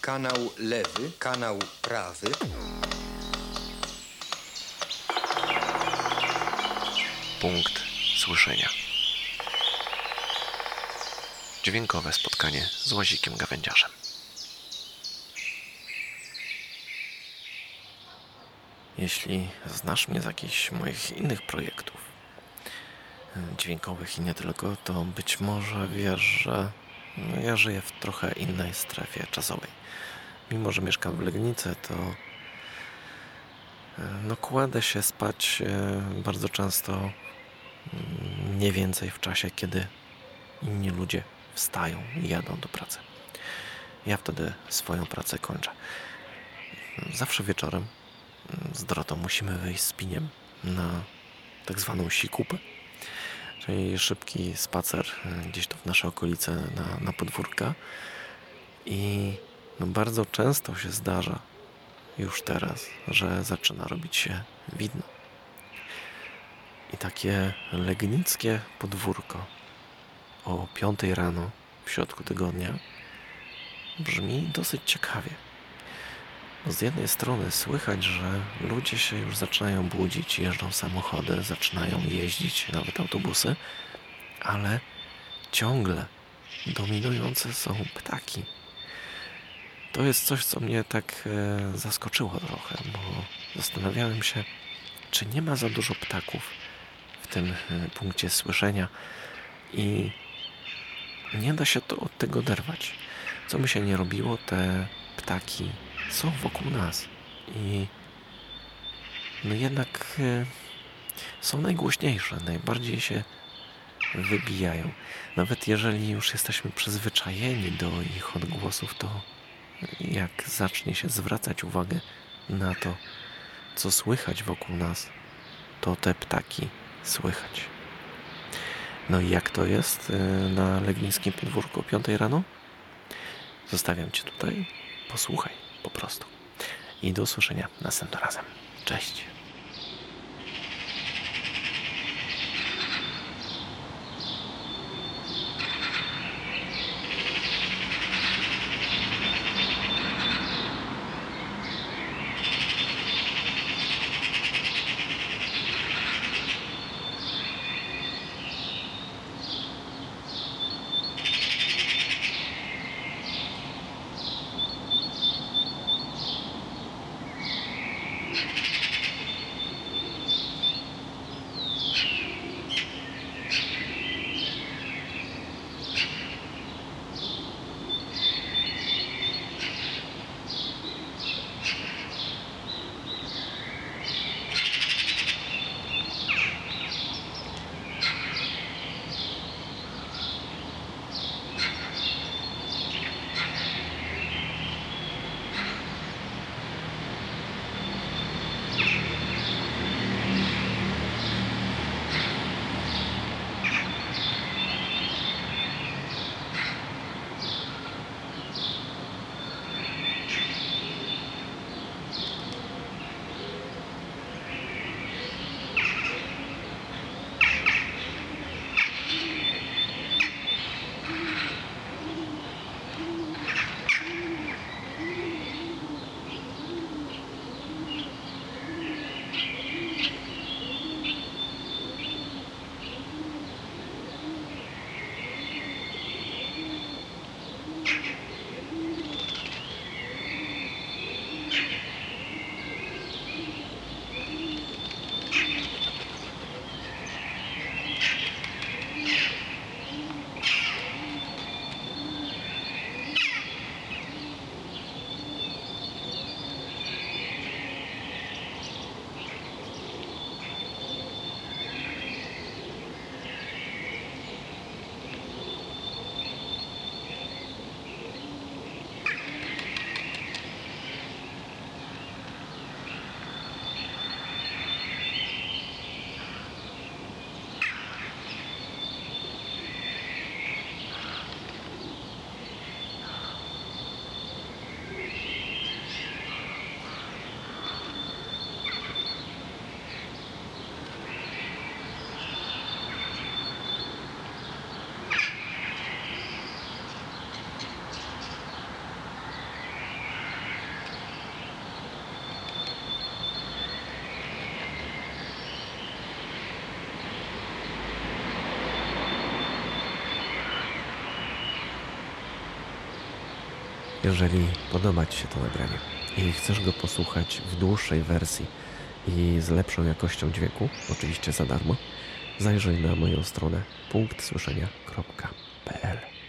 kanał lewy, kanał prawy. Punkt słyszenia. Dźwiękowe spotkanie z łazikiem gawędziarzem. Jeśli znasz mnie z jakichś moich innych projektów dźwiękowych i nie tylko, to być może wiesz, że no, ja żyję w trochę innej strefie czasowej. Mimo, że mieszkam w Legnicy, to e, no, kładę się spać e, bardzo często mm, mniej więcej w czasie, kiedy inni ludzie wstają i jadą do pracy. Ja wtedy swoją pracę kończę. Zawsze wieczorem mm, z Drotą musimy wyjść z piniem na tak zwaną sikupę, czyli szybki spacer e, gdzieś tu w nasze okolice na, na podwórka i no bardzo często się zdarza już teraz, że zaczyna robić się widno. I takie legnickie podwórko o 5 rano w środku tygodnia brzmi dosyć ciekawie. Z jednej strony słychać, że ludzie się już zaczynają budzić, jeżdżą samochody, zaczynają jeździć, nawet autobusy, ale ciągle dominujące są ptaki. To jest coś, co mnie tak e, zaskoczyło trochę, bo zastanawiałem się, czy nie ma za dużo ptaków w tym e, punkcie słyszenia i nie da się to od tego oderwać. Co by się nie robiło, te ptaki są wokół nas i no jednak e, są najgłośniejsze, najbardziej się wybijają. Nawet jeżeli już jesteśmy przyzwyczajeni do ich odgłosów, to jak zacznie się zwracać uwagę na to, co słychać wokół nas, to te ptaki słychać. No i jak to jest e, na legnińskim podwórku o 5 rano? Zostawiam Cię tutaj. Posłuchaj po prostu. I do usłyszenia następnym razem. Cześć. Jeżeli podoba Ci się to nagranie i chcesz go posłuchać w dłuższej wersji i z lepszą jakością dźwięku, oczywiście za darmo, zajrzyj na moją stronę punktsłyszenia.pl.